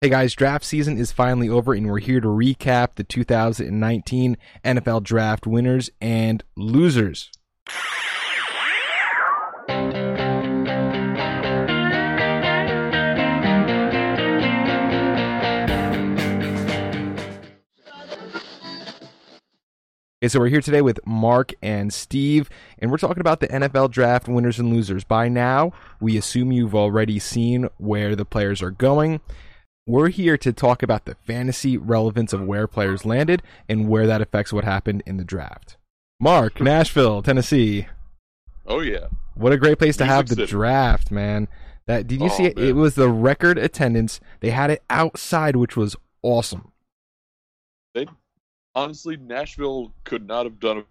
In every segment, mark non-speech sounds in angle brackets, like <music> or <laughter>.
Hey guys, draft season is finally over, and we're here to recap the 2019 NFL draft winners and losers. Okay, so we're here today with Mark and Steve, and we're talking about the NFL draft winners and losers. By now, we assume you've already seen where the players are going. We're here to talk about the fantasy relevance of where players landed and where that affects what happened in the draft. Mark, <laughs> Nashville, Tennessee. Oh yeah. What a great place to Music have the City. draft, man. That did you Oh, see it? man. It was the record attendance. They had it outside, which was awesome. They Honestly, Nashville could not have done a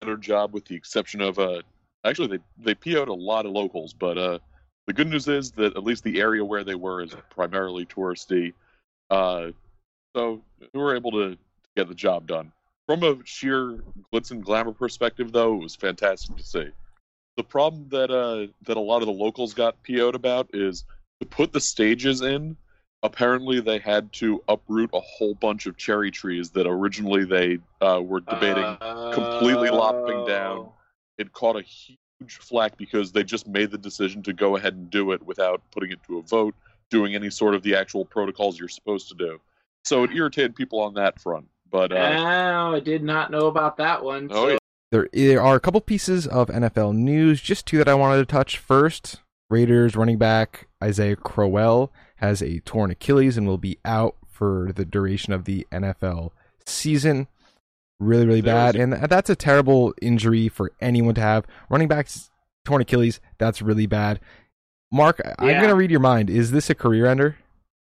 better job with the exception of uh actually they they PO'd a lot of locals, but uh the good news is that at least the area where they were is primarily touristy. Uh so we were able to get the job done. From a sheer glitz and glamour perspective though, it was fantastic to see. The problem that uh that a lot of the locals got PO'd about is to put the stages in apparently they had to uproot a whole bunch of cherry trees that originally they uh, were debating completely lopping down. It caught a huge flack because they just made the decision to go ahead and do it without putting it to a vote, doing any sort of the actual protocols you're supposed to do. So it irritated people on that front. But uh, oh, I did not know about that one. Oh, So- yeah. There, there are a couple pieces of NFL news, just two that I wanted to touch. First, Raiders running back Isaiah Crowell has a torn Achilles and will be out for the duration of the NFL season. Really, really bad. And that's a terrible injury for anyone to have. Running backs torn Achilles, that's really bad. Mark, I- I'm going to read your mind. Is this a career ender?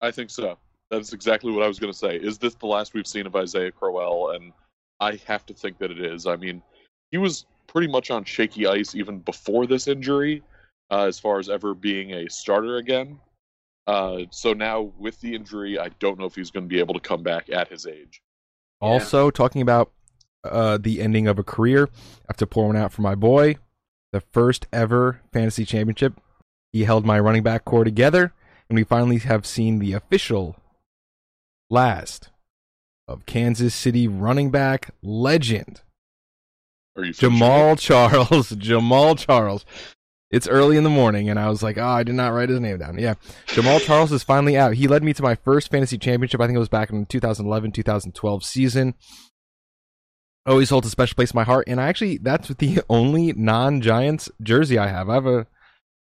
I think so. That's exactly what I was going to say. Is this the last we've seen of Isaiah Crowell? And I have to think that it is. I mean, he was pretty much on shaky ice even before this injury, uh, as far as ever being a starter again. Uh, so now with the injury, I don't know if he's going to be able to come back at his age. Yeah. Also, talking about uh, the ending of a career, I have to pour one out for my boy. The first ever fantasy championship. He held my running back core together, and we finally have seen the official last of Kansas City running back legend Are you finishing <laughs> Jamaal? Charles. Jamaal Charles. It's early in the morning, and I was like, oh, I did not write his name down. Yeah. Jamaal Charles is finally out. He led me to my first fantasy championship. I think it was back in the 2011 2012 season. Always holds a special place in my heart. And I actually, that's the <laughs> only non Giants jersey I have. I have a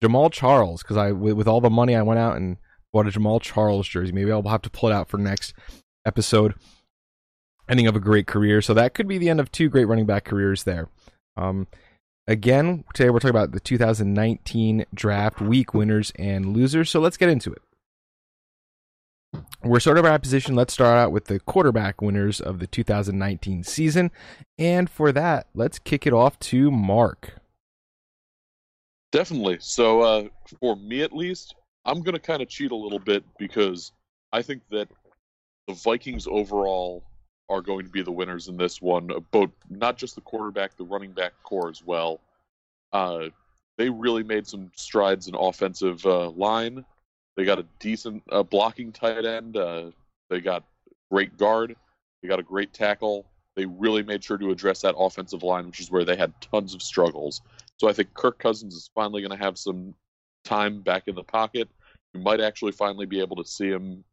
Jamaal Charles because I, with all the money, I went out and bought a Jamaal Charles jersey. Maybe I'll have to pull it out for next episode. Ending of a great career. So that could be the end of two great running back careers there. Um, again, today we're talking about the 2019 draft week winners and losers. So let's get into it. We're sort of at position. Let's start out with the quarterback winners of the 2019 season. And for that, let's kick it off to Mark. Definitely. So uh, for me at least, I'm going to kind of cheat a little bit because I think that the Vikings overall are going to be the winners in this one. Both not just the quarterback, the running back core as well. Uh, they really made some strides in offensive uh, line. They got a decent uh, blocking tight end. Uh, they got great guard. They got a great tackle. They really made sure to address that offensive line, which is where they had tons of struggles. So I think Kirk Cousins is finally going to have some time back in the pocket. You might actually finally be able to see him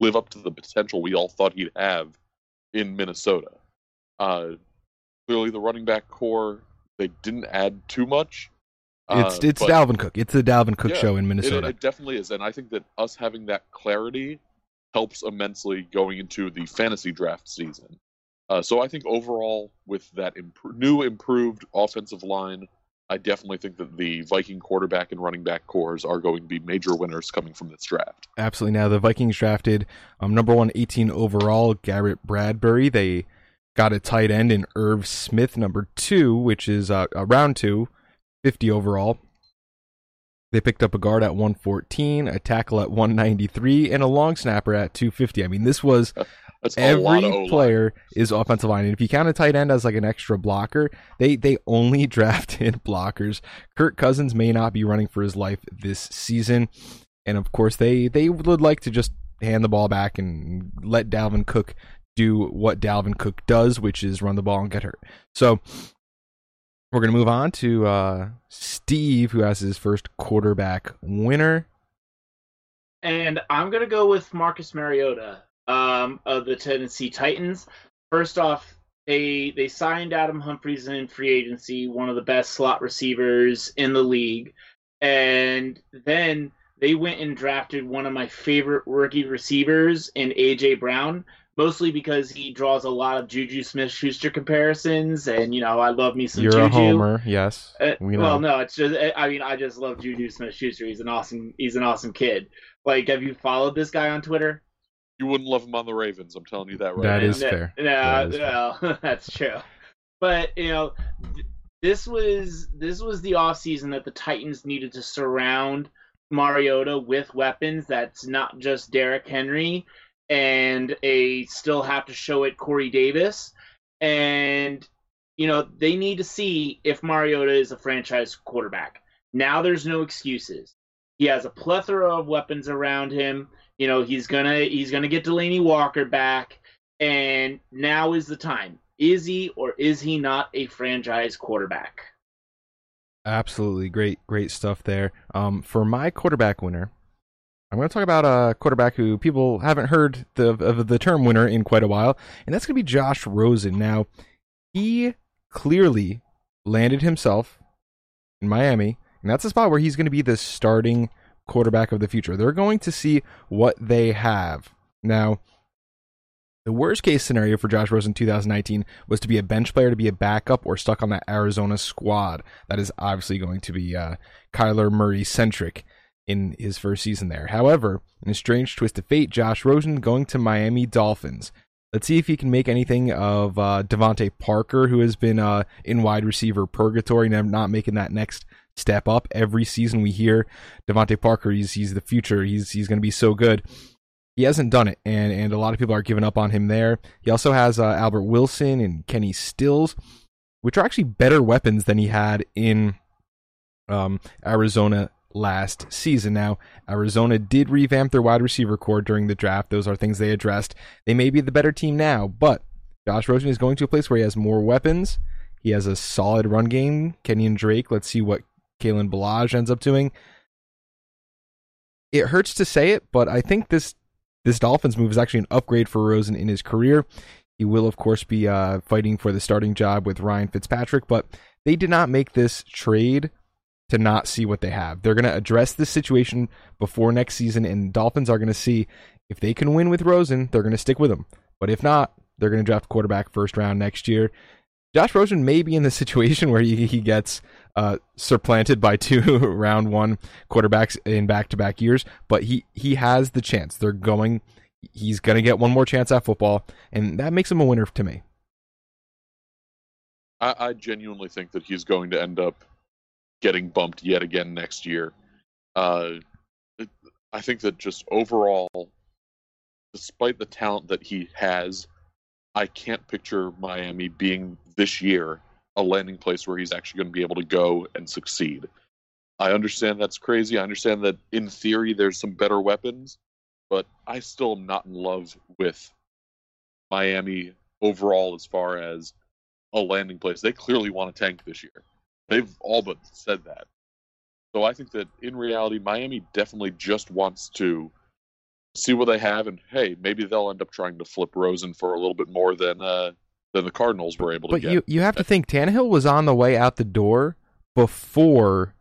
live up to the potential we all thought he'd have in Minnesota. Uh, clearly, the running back core they didn't add too much. It's uh, it's but Dalvin Cook. It's the Dalvin Cook Yeah, show in It, Minnesota. it definitely is, and I think that us having that clarity helps immensely going into the fantasy draft season. Uh, so I think overall, with that imp- new improved offensive line, I definitely think that the Viking quarterback and running back cores are going to be major winners coming from this draft. Absolutely. Now the Vikings drafted um, number one, 18 overall, Garrett Bradbury. They got a tight end in Irv Smith, number two, which is uh, round two, 50 overall. They picked up a guard at 114, a tackle at 193, and a long snapper at 250. I mean, this was <laughs> That's a lot of every player is offensive line. And if you count a tight end as like an extra blocker, they they only <laughs> drafted blockers. Kirk Cousins may not be running for his life this season. and of course they they would like to just hand the ball back and let Dalvin Cook do what Dalvin Cook does, which is run the ball and get hurt. So we're gonna move on to uh, Steve, who has his first quarterback winner. And I'm gonna go with Marcus Mariota um, of the Tennessee Titans. First off, they they signed Adam Humphries in free agency, one of the best slot receivers in the league, and then they went and drafted one of my favorite rookie receivers in AJ Brown, mostly because he draws a lot of Juju Smith-Schuster comparisons, and you know I love me some You're Juju. a homer, yes. Uh, We know. well, no, it's just I mean I just love Juju Smith-Schuster. He's an awesome he's an awesome kid. Like, have you followed this guy on Twitter? You wouldn't love him on the Ravens. I'm telling you that right. That now. is No, fair. No, That is fair. <laughs> that's true. But you know, th- this was this was the offseason that the Titans needed to surround Mariota with weapons. That's not just Derrick Henry and a still have to show it Corey Davis. And you know, they need to see if Mariota is a franchise quarterback. Now there's no excuses. He has a plethora of weapons around him. You know, he's gonna he's gonna get Delanie Walker back, and now is the time. Is he or is he not a franchise quarterback? Absolutely great, great stuff there. Um, for my quarterback winner, I'm going to talk about a quarterback who people haven't heard the of the term winner in quite a while, and that's going to be Josh Rosen. Now, he clearly landed himself in Miami, and that's a spot where he's going to be the starting quarterback of the future. They're going to see what they have now. The worst case scenario for Josh Rosen in 2019 was to be a bench player, to be a backup, or stuck on that Arizona squad. That is obviously going to be uh, Kyler Murray centric in his first season there. However, in a strange twist of fate, Josh Rosen going to Miami Dolphins. Let's see if he can make anything of uh, DeVante Parker, who has been uh, in wide receiver purgatory and not making that next step up. Every season we hear DeVante Parker, he's he's the future. He's he's going to be so good he hasn't done it, and and a lot of people are giving up on him there. He also has uh, Albert Wilson and Kenny Stills, which are actually better weapons than he had in um, Arizona last season. Now, Arizona did revamp their wide receiver core during the draft. Those are things they addressed. They may be the better team now, but Josh Rosen is going to a place where he has more weapons. He has a solid run game. Kenyan Drake. Let's see what Kalen Ballage ends up doing. It hurts to say it, but I think this this Dolphins move is actually an upgrade for Rosen in his career. He will, of course, be uh, fighting for the starting job with Ryan Fitzpatrick, but they did not make this trade to not see what they have. They're going to address this situation before next season, and Dolphins are going to see if they can win with Rosen, they're going to stick with him. But if not, they're going to draft quarterback first round next year. Josh Rosen may be in the situation where he, he gets uh, supplanted by two <laughs> round one quarterbacks in back to back years, but he, he has the chance. They're going, he's going to get one more chance at football, and that makes him a winner to me. I, I genuinely think that he's going to end up getting bumped yet again next year. Uh, I think that just overall, despite the talent that he has, I can't picture Miami being this year a landing place where he's actually going to be able to go and succeed. I understand that's crazy. I understand that in theory there's some better weapons, but I still am not in love with Miami overall as far as a landing place. They clearly want to tank this year. They've all but said that. So I think that in reality, Miami definitely just wants to see what they have, and hey, maybe they'll end up trying to flip Rosen for a little bit more than uh, than the Cardinals were able to But get. you, you have to think Tannehill was on the way out the door before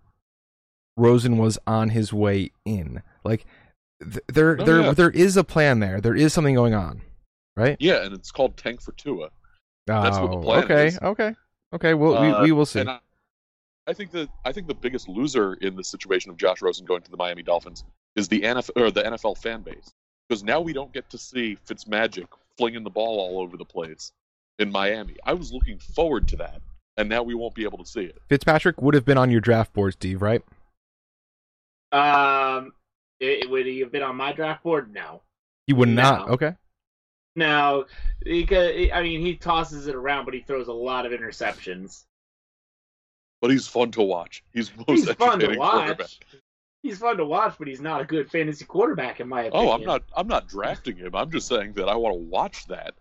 Rosen was on his way in. Like th- there Oh, there yeah. there is a plan there. There is something going on, right? yeah, and it's called Tank for Tua. That's what the Oh, plan okay, is. okay, okay. Well, Uh, we we will see. I, I think that I think the biggest loser in the situation of Josh Rosen going to the Miami Dolphins is the NFL or the NFL fan base because now we don't get to see Fitzmagic flinging the ball all over the place in Miami. I was looking forward to that, and now we won't be able to see it. Fitzpatrick would have been on your draft board, Steve, right? Um, it, would he have been on my draft board? No. He would not. No. Okay. No, because I mean he tosses it around, but he throws a lot of interceptions. But he's fun to watch. He's most He's fun to watch. he's fun to watch, but he's not a good fantasy quarterback in my opinion. Oh, I'm not. I'm not drafting him. I'm just saying that I want to watch that.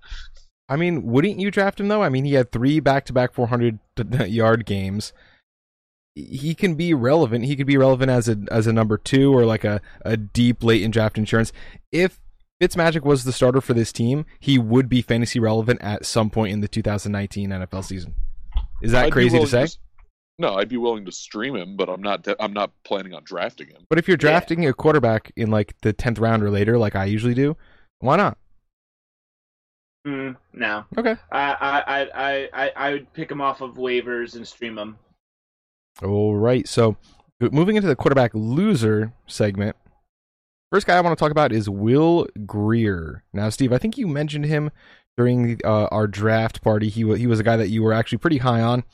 I mean, wouldn't you draft him though? I mean, he had three back-to-back 400 <laughs> yard games. He can be relevant. He could be relevant as a as a number two or like a, a deep late in draft insurance. If Fitzmagic was the starter for this team, he would be fantasy relevant at some point in the 2019 NFL season. Is that I'd crazy to say? s- no, I'd be willing to stream him, but I'm not. I'm not planning on drafting him. But if you're Yeah. drafting a quarterback in like the 10th round or later, like I usually do, why not? Mm, no, Okay. I, I, I, I, I, would pick him off of waivers and stream him. All right. So moving into the quarterback loser segment, first guy I want to talk about is Will Grier. Now, Steve, I think you mentioned him during uh, our draft party. He wa he was a guy that you were actually pretty high on.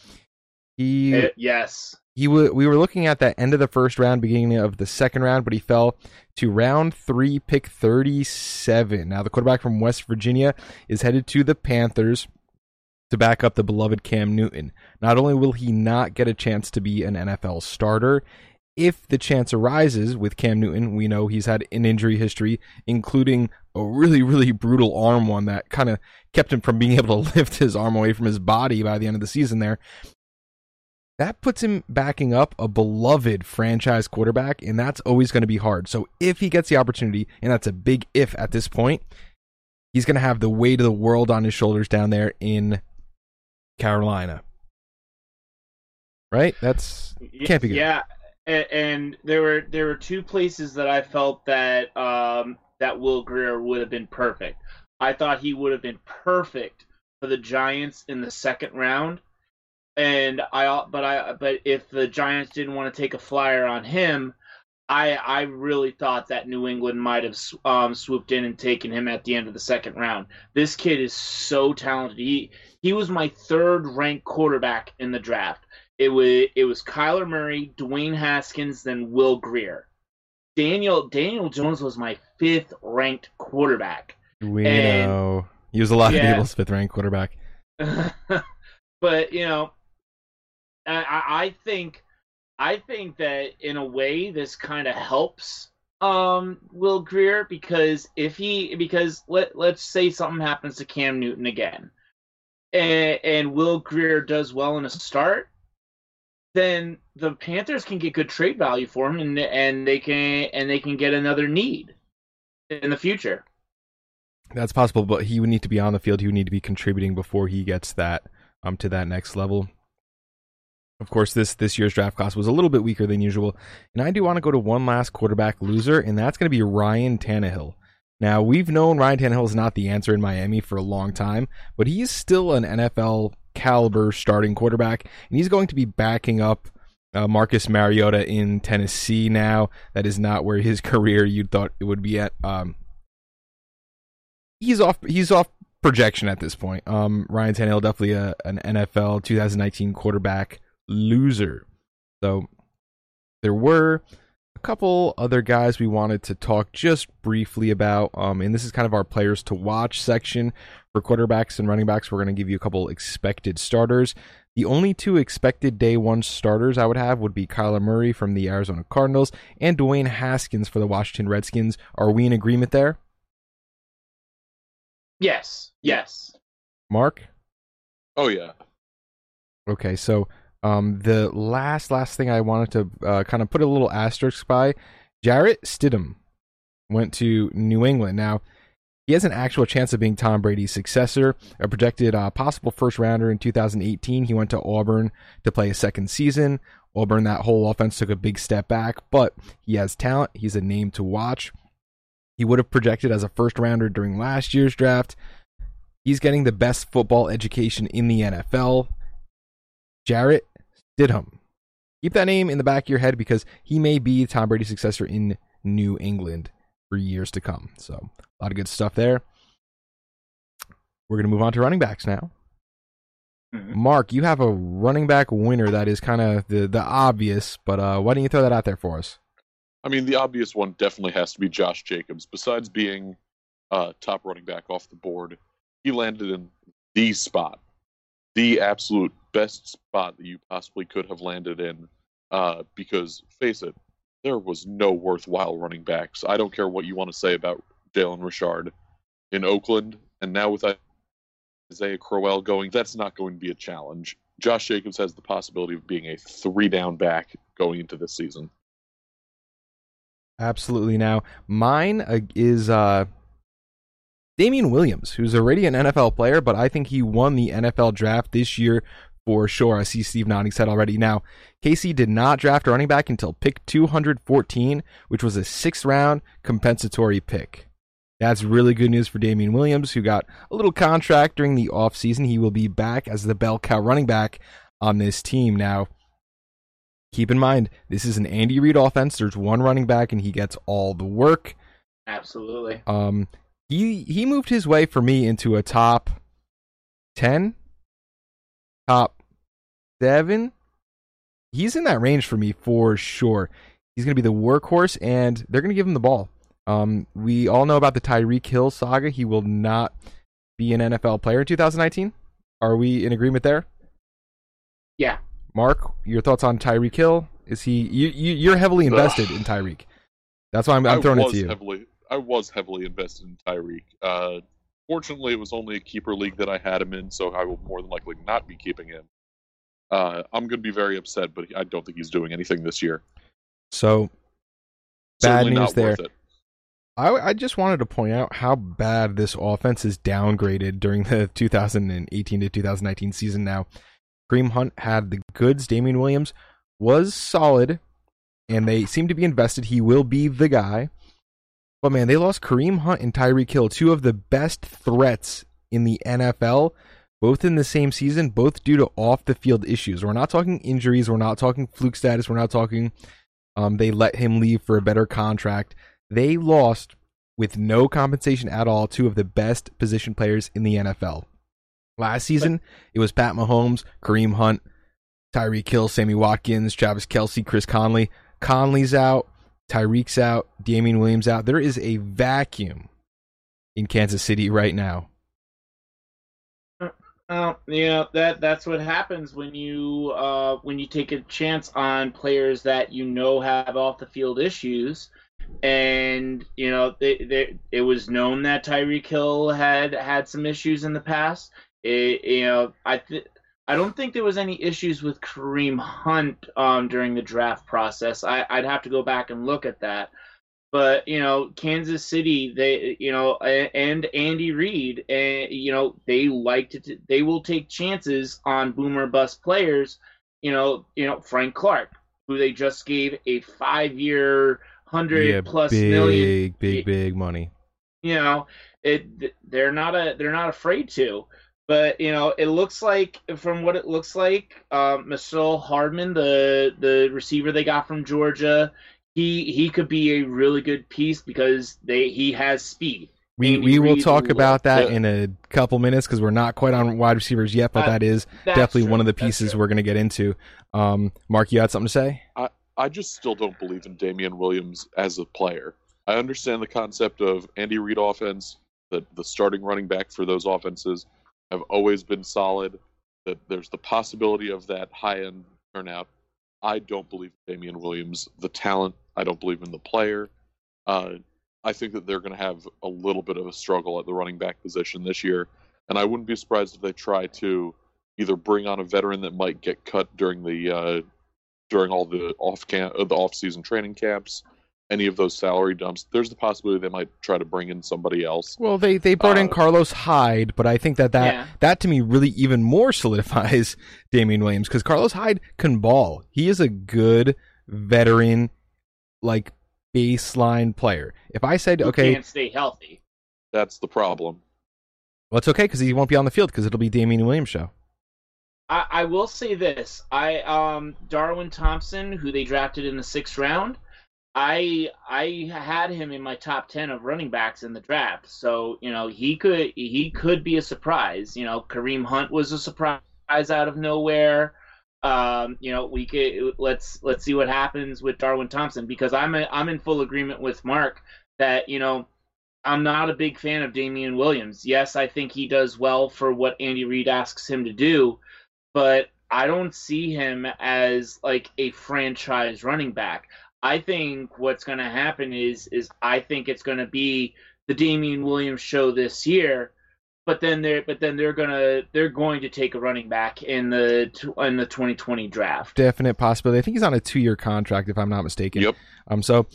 He Eh, yes. He wa we were looking at that end of the first round, beginning of the second round, but he fell to round three, pick 37. Now, the quarterback from West Virginia is headed to the Panthers to back up the beloved Cam Newton. Not only will he not get a chance to be an NFL starter, if the chance arises with Cam Newton, we know he's had an injury history, including a really, really brutal arm one that kind of kept him from being able to <laughs> lift his arm away from his body by the end of the season there that puts him backing up a beloved franchise quarterback, and that's always going to be hard. So if he gets the opportunity, and that's a big if at this point, he's going to have the weight of the world on his shoulders down there in Carolina. Right? That's Can't be good. Yeah, and, and there were there were two places that I felt that um, that Will Grier would have been perfect. I thought he would have been perfect for the Giants in the second round, and I but I but if the Giants didn't want to take a flyer on him, I I really thought that New England might have um, swooped in and taken him at the end of the second round. This kid is so talented. He he was my third ranked quarterback in the draft. It was it was Kyler Murray, Dwayne Haskins, then Will Grier. Daniel Daniel Jones was my fifth ranked quarterback. we And- know. He was a lot of people's fifth ranked quarterback. <laughs> but you know, I- think I think that in a way this kind of helps um Will Grier because if he because let let's say something happens to Cam Newton again, and, and Will Grier does well in a start, then the Panthers can get good trade value for him and and they can and they can get another need in the future. That's possible, but he would need to be on the field. He would need to be contributing before he gets that um to that next level. Of course, this this year's draft class was a little bit weaker than usual, and I do want to go to one last quarterback loser, and that's going to be Ryan Tannehill. Now we've known Ryan Tannehill is not the answer in Miami for a long time, but he is still an NFL caliber starting quarterback, and he's going to be backing up uh, Marcus Mariota in Tennessee now. That is not where his <laughs> career you'd thought it would be at. Um, he's off. He's off projection at this point. Um, Ryan Tannehill definitely a, an NFL 2019 quarterback loser. So there were a couple other guys we wanted to talk just briefly about. Um, and this is kind of our players to watch section for quarterbacks and running backs. We're going to give you a couple expected starters. The only two expected day one starters I would have would be Kyler Murray from the Arizona Cardinals and Dwayne Haskins for the Washington Redskins. Are we in agreement there? Yes, yes. Mark? Oh yeah. Okay, so um, the last last thing I wanted to uh, kind of put a little asterisk by, Jarrett Stidham went to New England. Now he has an actual chance of being Tom Brady's successor, a projected uh, possible first rounder in 2018. He went to Auburn to play a second season. Auburn, that whole offense took a big step back, but he has talent. He's a name to watch. He would have projected as a first rounder during last year's draft. He's getting the best football education in the NFL. Jarrett Stidham. Keep that name in the back of your head because he may be Tom Brady's successor in New England for years to come. So, a lot of good stuff there. We're going to move on to running backs now. Mhm. Mark, you have a running back winner that is kind of the, the obvious, but uh, why don't you throw that out there for us? I mean, the obvious one definitely has to be Josh Jacobs. Besides being uh, top running back off the board, he landed in the spot, the absolute best spot that you possibly could have landed in. Uh, because face it, there was no worthwhile running backs. I don't care what you want to say about Jalen Richard in Oakland, and now with Isaiah Crowell going, that's not going to be a challenge. Josh Jacobs has the possibility of being a three down back going into this season. Absolutely. Now, mine uh, is uh, Damien Williams, who's already an NFL player, but I think he won the NFL draft this year for sure. I see Steve nodding said already. Now, Casey did not draft a running back until pick 214, which was a sixth round compensatory pick. That's really good news for Damien Williams, who got a little contract during the offseason. He will be back as the bell cow running back on this team. Now, keep in mind, this is an Andy Reid offense. There's one running back, and he gets all the work. Absolutely. Um, he he moved his way for me into a top ten, top seven. He's in that range for me for sure. He's going to be the workhorse, and they're going to give him the ball. Um, we all know about the Tyreek Hill saga. He will not be an NFL player in 2019. Are we in agreement there? Yeah. Mark, your thoughts on Tyreek Hill? Is he? You, you are heavily invested in Tyreek. That's why I'm, I'm throwing it to you. Heavily, I was heavily invested in Tyreek. Uh, fortunately, it was only a keeper league that I had him in, so I will more than likely not be keeping him. Uh, I'm going to be very upset, but I don't think he's doing anything this year. So bad Certainly news there. I, I just wanted to point out how bad this offense is downgraded during the 2018 to 2019 season. Now, Kareem Hunt had the goods. Damien Williams was solid, and they seem to be invested. He will be the guy. But man, they lost Kareem Hunt and Tyreek Hill, two of the best threats in the NFL, both in the same season, both due to off the field issues. We're not talking injuries, we're not talking fluke status, we're not talking um, they let him leave for a better contract. They lost with no compensation at all two of the best position players in the NFL. Last season, it was Pat Mahomes, Kareem Hunt, Tyreek Hill, Sammy Watkins, Travis Kelce, Chris Conley. Conley's out. Tyreek's out, Damien Williams out. There is a vacuum in Kansas City right now. Uh, yeah, that that's what happens when you uh, when you take a chance on players that you know have off the field issues, and you know they, they, it was known that Tyreek Hill had had some issues in the past. It, you know, I th- I don't think there was any issues with Kareem Hunt um, during the draft process. I, I, would have to go back and look at that. But you know, Kansas City, they you know, and Andy Reid, and you know, they like to they will take chances on boomer bust players. You know, you know Frank Clark, who they just gave a five year hundred yeah, plus big, million, big, big, big money. You know, it they're not a they're not afraid to. But you know, it looks like from what it looks like, uh, Mecole Hardman, the the receiver they got from Georgia, he he could be a really good piece because they he has speed. We we will talk about that in a couple minutes because we're not quite on wide receivers yet, but that is definitely true. one of the pieces we're going to get into. Um, Mark, you had something to say? I I just still don't believe in Damien Williams as a player. I understand the concept of Andy Reid offense, that the starting running back for those offenses have always been solid. That there's the possibility of that high end turnout. I don't believe Damien Williams, the talent. I don't believe in the player. Uh, I think that they're going to have a little bit of a struggle at the running back position this year, and I wouldn't be surprised if they try to either bring on a veteran that might get cut during the uh, during all the off camp uh, the off season training camps, any of those salary dumps, there's the possibility they might try to bring in somebody else. Well, they they brought uh, in Carlos Hyde, but I think that that, yeah. that to me really even more <laughs> solidifies Damien Williams because Carlos Hyde can ball. He is a good veteran, like baseline player. If I said Who okay, can't stay healthy. That's the problem. Well, it's okay because he won't be on the field because it'll be Damien Williams show. I, I will say this: I um Darwin Thompson, who they drafted in the sixth round. I I had him in my top ten of running backs in the draft, so you know he could he could be a surprise. You know, Kareem Hunt was a surprise out of nowhere. Um, you know, we could let's let's see what happens with Darwin Thompson because I'm a, I'm in full agreement with Mark that you know I'm not a big fan of Damien Williams. Yes, I think he does well for what Andy Reid asks him to do, but I don't see him as like a franchise running back. I think what's going to happen is is I think it's going to be the Damien Williams show this year, but then they're but then they're gonna they're going to take a running back in the in the 2020 draft. Definite possibility. I think he's on a two year contract, if I'm not mistaken. Yep. Um. So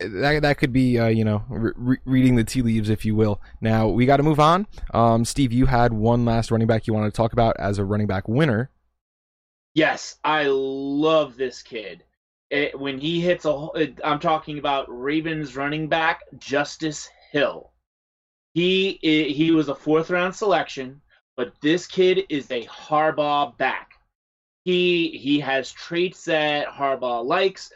that that could be uh, you know re- reading the tea leaves, if you will. Now we got to move on. Um. Steve, you had one last running back you wanted to talk about as a running back winner. Yes, I love this kid. It, when he hits a, I'm talking about Ravens running back Justice Hill. He he was a fourth round selection, but this kid is a Harbaugh back. He he has traits that Harbaugh likes.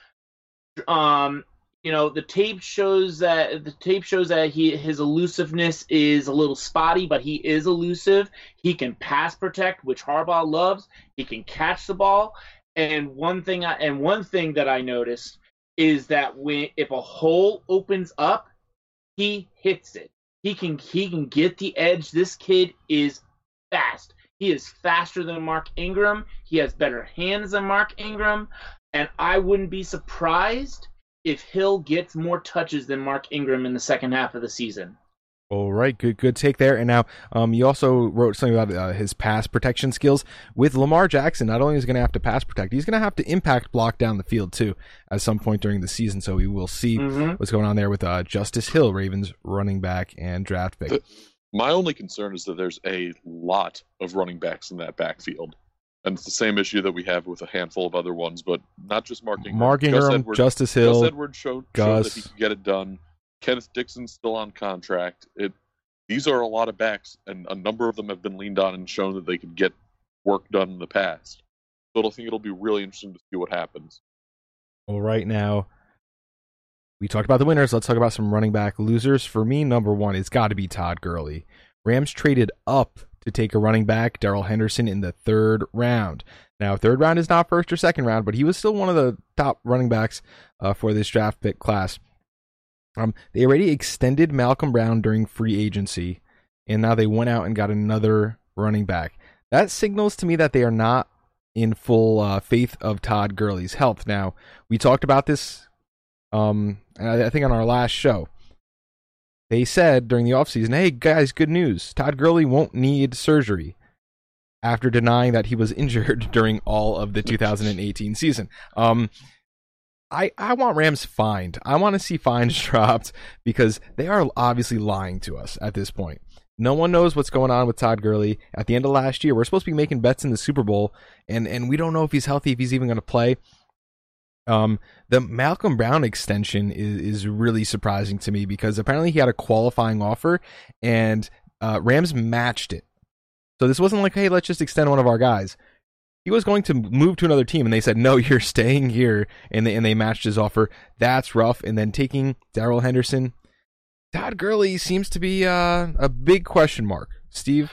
Um, you know, the tape shows that the tape shows that he his elusiveness is a little spotty, but he is elusive. He can pass protect, which Harbaugh loves. He can catch the ball. And one thing I, and one thing that I noticed is that when if a hole opens up, he hits it. He can he can get the edge. This kid is fast. He is faster than Mark Ingram. He has better hands than Mark Ingram, and I wouldn't be surprised if Hill gets more touches than Mark Ingram in the second half of the season. All right, good good take there. And now, um, you also wrote something about uh, his pass protection skills with Lamar Jackson. Not only is he going to have to pass protect, he's going to have to impact block down the field too at some point during the season. So we will see mm-hmm. what's going on there with uh, Justice Hill, Ravens running back and draft pick. The, my only concern is that there's a lot of running backs in that backfield. And it's the same issue that we have with a handful of other ones, but not just Mark Ingram. Mark Ingram, Gus Edwards, Justice Hill, Gus Edwards showed, showed that he could get it done. Kenneth Dixon's still on contract. It these are a lot of backs, and a number of them have been leaned on and shown that they could get work done in the past. So I think it'll be really interesting to see what happens. Well, right now, we talked about the winners. Let's talk about some running back losers. For me, number one, it's got to be Todd Gurley. Rams traded up to take a running back, Darrell Henderson, in the third round. Now, third round is not first or second round, but he was still one of the top running backs uh, for this draft pick class. Um, they already extended Malcolm Brown during free agency, and now they went out and got another running back. That signals to me that they are not in full uh, faith of Todd Gurley's health. Now, we talked about this, um, I think on our last show. They said during the offseason, hey guys, good news. Todd Gurley won't need surgery after denying that he was <laughs> injured during all of the <laughs> 2018 season. Um, I, I want Rams fined. I want to see fines <laughs> dropped because they are obviously lying to us at this point. No one knows what's going on with Todd Gurley. At the end of last year, we're supposed to be making bets in the Super Bowl, and, and we don't know if he's healthy, if he's even going to play. Um, the Malcolm Brown extension is, is really surprising to me because apparently he had a qualifying offer, and uh, Rams matched it. So this wasn't like, hey, let's just extend one of our guys he was going to move to another team and they said no <laughs> you're staying here and they, and they matched his offer. That's rough. And then taking Darrell Henderson Todd Gurley seems to be uh, a big question mark. Steve?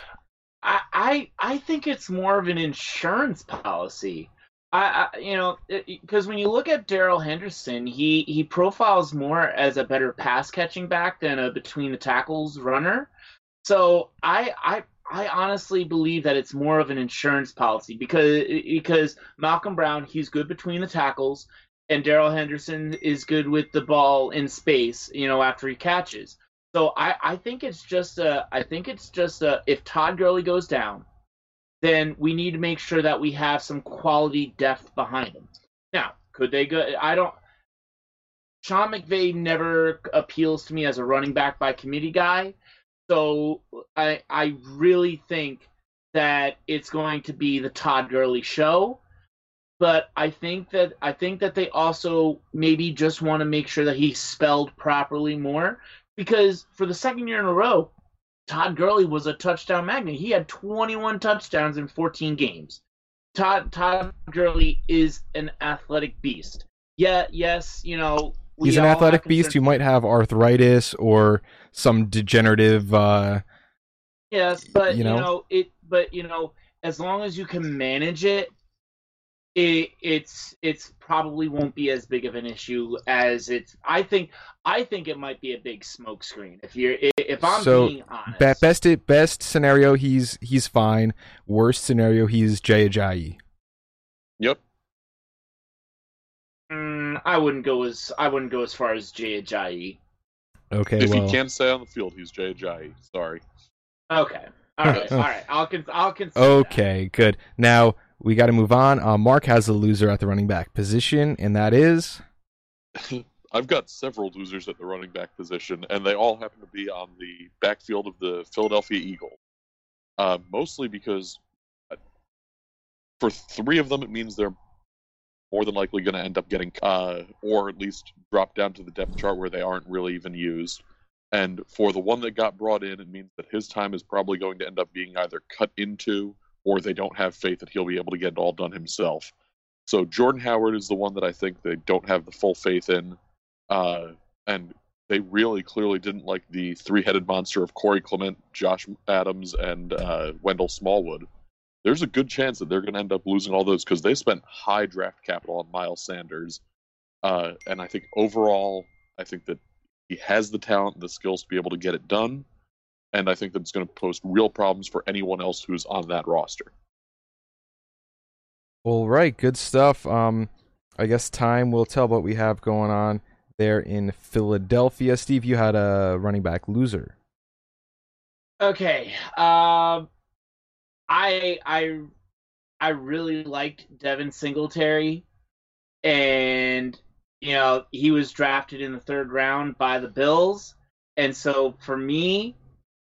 I, I I think it's more of an insurance policy. I, I you know because when you look at Darrell Henderson he he profiles more as a better pass catching back than a between the tackles runner. So I I I honestly believe that it's more of an insurance policy because because Malcolm Brown he's good between the tackles and Darrell Henderson is good with the ball in space, you know, after he catches. So I, I think it's just a I think it's just a if Todd Gurley goes down, then we need to make sure that we have some quality depth behind him. Now, could they go I don't Sean McVay never appeals to me as a running back by committee guy. So I I really think that it's going to be the Todd Gurley show. But I think that I think that they also maybe just want to make sure that he's spelled properly more because for the second year in a row, Todd Gurley was a touchdown magnet. He had 21 touchdowns in 14 games. Todd Todd Gurley is an athletic beast. Yeah, yes, you know, he's an athletic beast who might have arthritis or some degenerative. Uh, yes, but you know? you know it. But you know, as long as you can manage it, it it's it's probably won't be as big of an issue as it's. I think I think it might be a big smokescreen if you're if I'm so being honest. best best scenario, he's he's fine. Worst scenario, he's Jay Ajayi. I wouldn't go as I wouldn't go as far as Jay Ajayi. Okay, if well, he can't stay on the field, he's Jay Ajayi. Sorry. Okay. All right. <laughs> all right. I'll con- I'll consider. okay, good. Now we got to move on. Uh, Mark has a loser at the running back position, and that is <laughs> I've got several losers at the running back position, and they all happen to be on the backfield of the Philadelphia Eagles. Uh, mostly because uh, for three of them, it means they're more than likely going to end up getting, uh, or at least drop down to the depth chart where they aren't really even used. And for the one that got brought in, it means that his time is probably going to end up being either cut into or they don't have faith that he'll be able to get it all done himself. So Jordan Howard is the one that I think they don't have the full faith in. Uh, and they really clearly didn't like the three-headed monster of Corey Clement, Josh Adams, and uh, Wendell Smallwood. There's a good chance that they're going to end up losing all those because they spent high draft capital on Miles Sanders, uh, and I think overall, I think that he has the talent, and the skills to be able to get it done, and I think that it's going to pose real problems for anyone else who's on that roster. all right. Good stuff. Um, I guess time will tell what we have going on there in Philadelphia. Steve, you had a running back loser. Okay. Um, I I I really liked Devin Singletary, and you know he was drafted in the third round by the Bills, and so for me,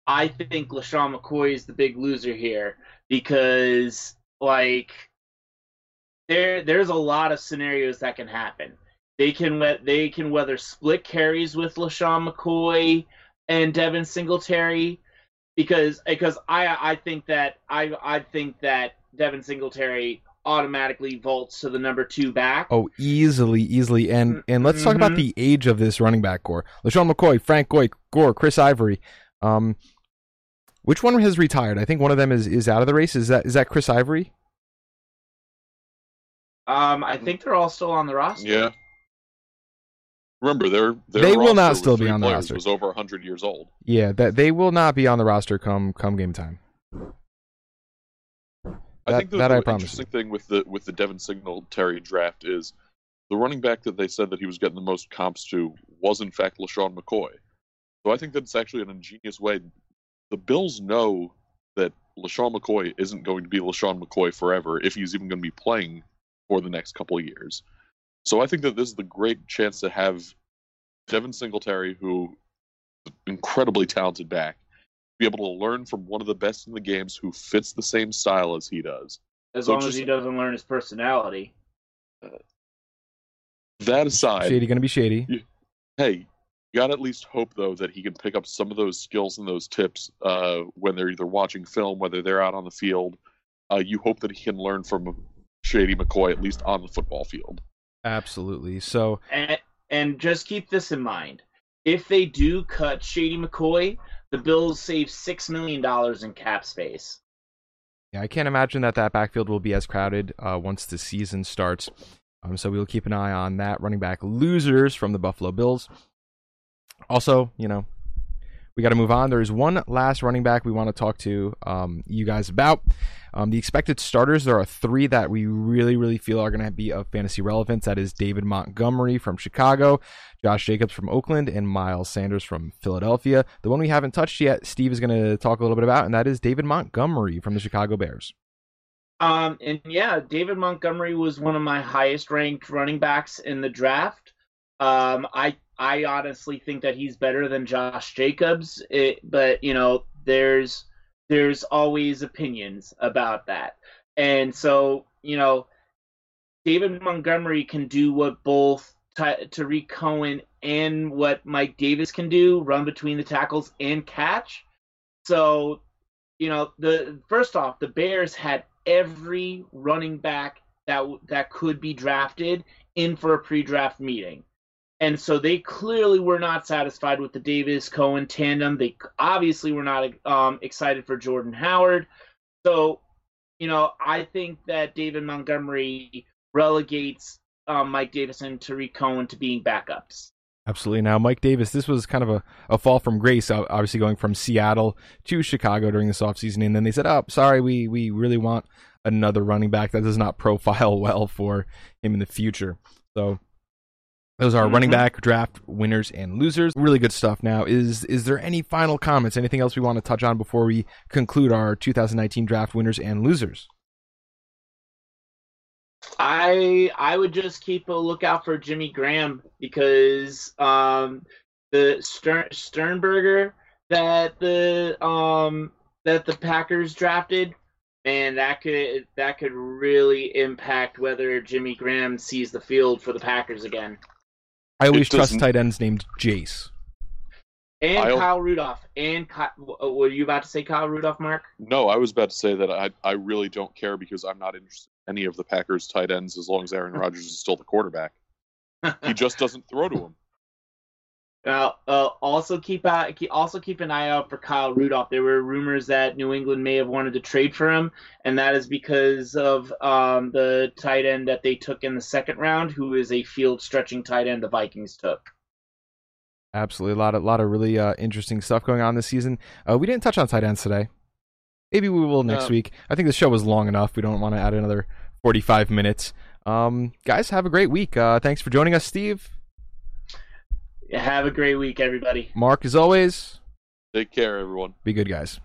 I think LeSean McCoy is the big loser here because like there there's a lot of scenarios that can happen. They can we- they can whether split carries with LeSean McCoy and Devin Singletary because because I I think that I I think that Devin Singletary automatically vaults to the number two back. Oh, easily, easily, and and let's talk about the age of this running back core: LeSean McCoy, Frank Goy, Gore, Chris Ivory. Um, which one has retired? I think one of them is is out of the race. Is that is that Chris Ivory? Um, I think they're all still on the roster. Yeah. Remember, their, their They will not still be on the roster. Was over 100 years old. Yeah, that they will not be on the roster come come game time. I That- think the, that I promise interesting thing with the with the Devin Singletary draft is the running back that they said that he was getting the most comps to was in fact LeSean McCoy. So I think that's actually an ingenious way. The Bills know that LeSean McCoy isn't going to be LeSean McCoy forever if he's even going to be playing for the next couple of years. So I think that this is the great chance to have Devin Singletary, who incredibly talented back, be able to learn from one of the best in the games who fits the same style as he does. As So long as he doesn't learn his personality. That aside, Shady gonna be shady. hey, you got to at least hope though that he can pick up some of those skills and those tips uh, when they're either watching film, whether they're out on the field. Uh, you hope that he can learn from Shady McCoy at least on the football field. Absolutely. So And and just keep this in mind. If they do cut Shady McCoy, the Bills save six million dollars in cap space. yeah, I can't imagine that that backfield will be as crowded uh, once the season starts. Um, so we'll keep an eye on that. Running back losers from the Buffalo Bills. Also, you know, we got to move on. There's one last running back we want to talk to um, you guys about. Um, the expected starters, there are three that we really, really feel are going to be of fantasy relevance. That is David Montgomery from Chicago, Josh Jacobs from Oakland, and Miles Sanders from Philadelphia. The one we haven't touched yet, Steve is going to talk a little bit about, and that is David Montgomery from the Chicago Bears. Um, and yeah, David Montgomery was one of my highest ranked running backs in the draft. Um, I I honestly think that he's better than Josh Jacobs, it, but you know, there's there's always opinions about that, and so you know, David Montgomery can do what both Ty- Tarik Cohen and what Mike Davis can do, run between the tackles and catch. So, you know, the first off, the Bears had every running back that that could be drafted in for a pre-draft meeting. And so they clearly were not satisfied with the Davis Cohen tandem. They obviously were not um, excited for Jordan Howard. So, you know, I think that David Montgomery relegates um, Mike Davis and Tarik Cohen to being backups. Absolutely. Now, Mike Davis, this was kind of a, a fall from grace, obviously going from Seattle to Chicago during this offseason. And then they said, oh, sorry, we, we really want another running back that does not profile <laughs> well for him in the future. So Those are running Mhm. back draft winners and losers. Really good stuff. Now, is is there any final comments? Anything else we want to touch on before we conclude our 2019 draft winners and losers? I I would just keep a lookout for Jimmy Graham because um, the Stern, Sternberger that the um, that the Packers drafted, and that could that could really impact whether Jimmy Graham sees the field for the Packers again. I always It trust doesn't- tight ends named Jace. And I'll- Kyle Rudolph. And Ky- uh, were you about to say Kyle Rudolph, Mark? No, I was about to say that I I really don't care because I'm not interested in any of the Packers tight ends as long as Aaron <laughs> Rodgers is still the quarterback. He just doesn't throw to him. Uh, uh, also keep out, also keep an eye out for Kyle Rudolph. There were rumors that New England may have wanted to trade for him, and that is because of um, the tight end that they took in the second round, who is a field stretching tight end the Vikings took. Absolutely, a lot of lot of really uh, interesting stuff going on this season. Uh, we didn't touch on tight ends today. Maybe we will next week. I think the show was long enough. We don't want to add another 45 minutes. Um, guys, have a great week. Uh, thanks for joining us, Steve. Have a great week, everybody. Mark, as always, Take care, everyone. be good, guys.